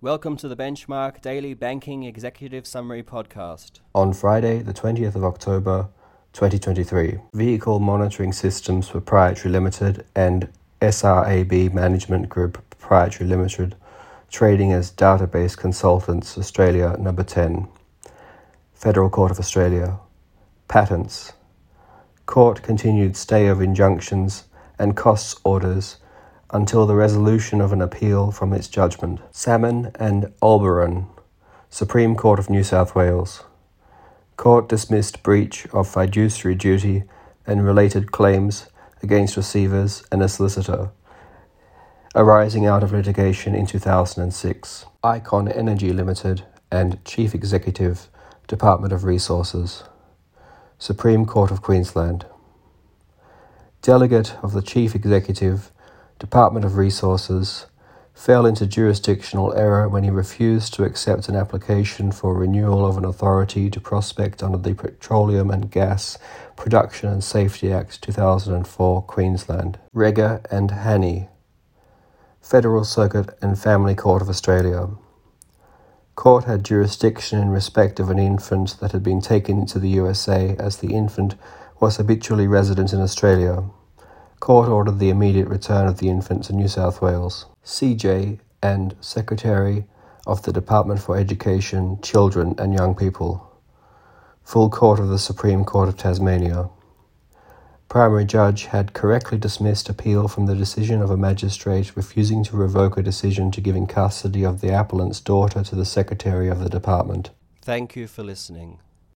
Welcome to the Benchmark Daily Banking Executive Summary Podcast. On Friday, the 20th of October 2023, Vehicle Monitoring Systems Proprietary Limited and SRAB Management Group Proprietary Limited, trading as Database Consultants Australia Number 10, Federal Court of Australia, Patents, Court continued stay of injunctions and costs orders until the resolution of an appeal from its judgment. Salmon and Alboran, Supreme Court of New South Wales. Court dismissed breach of fiduciary duty and related claims against receivers and a solicitor arising out of litigation in 2006. Icon Energy Limited and Chief Executive, Department of Resources. Supreme Court of Queensland. Delegate of the Chief Executive, Department of Resources, fell into jurisdictional error when he refused to accept an application for renewal of an authority to prospect under the Petroleum and Gas Production and Safety Act 2004, Queensland. Rega and Hani, Federal Circuit and Family Court of Australia. Court had jurisdiction in respect of an infant that had been taken into the USA as the infant was habitually resident in Australia. Court ordered the immediate return of the infant to New South Wales. CJ and Secretary of the Department for Education, Children and Young People. Full Court of the Supreme Court of Tasmania. Primary Judge had correctly dismissed appeal from the decision of a magistrate refusing to revoke a decision to giving custody of the appellant's daughter to the Secretary of the Department. Thank you for listening.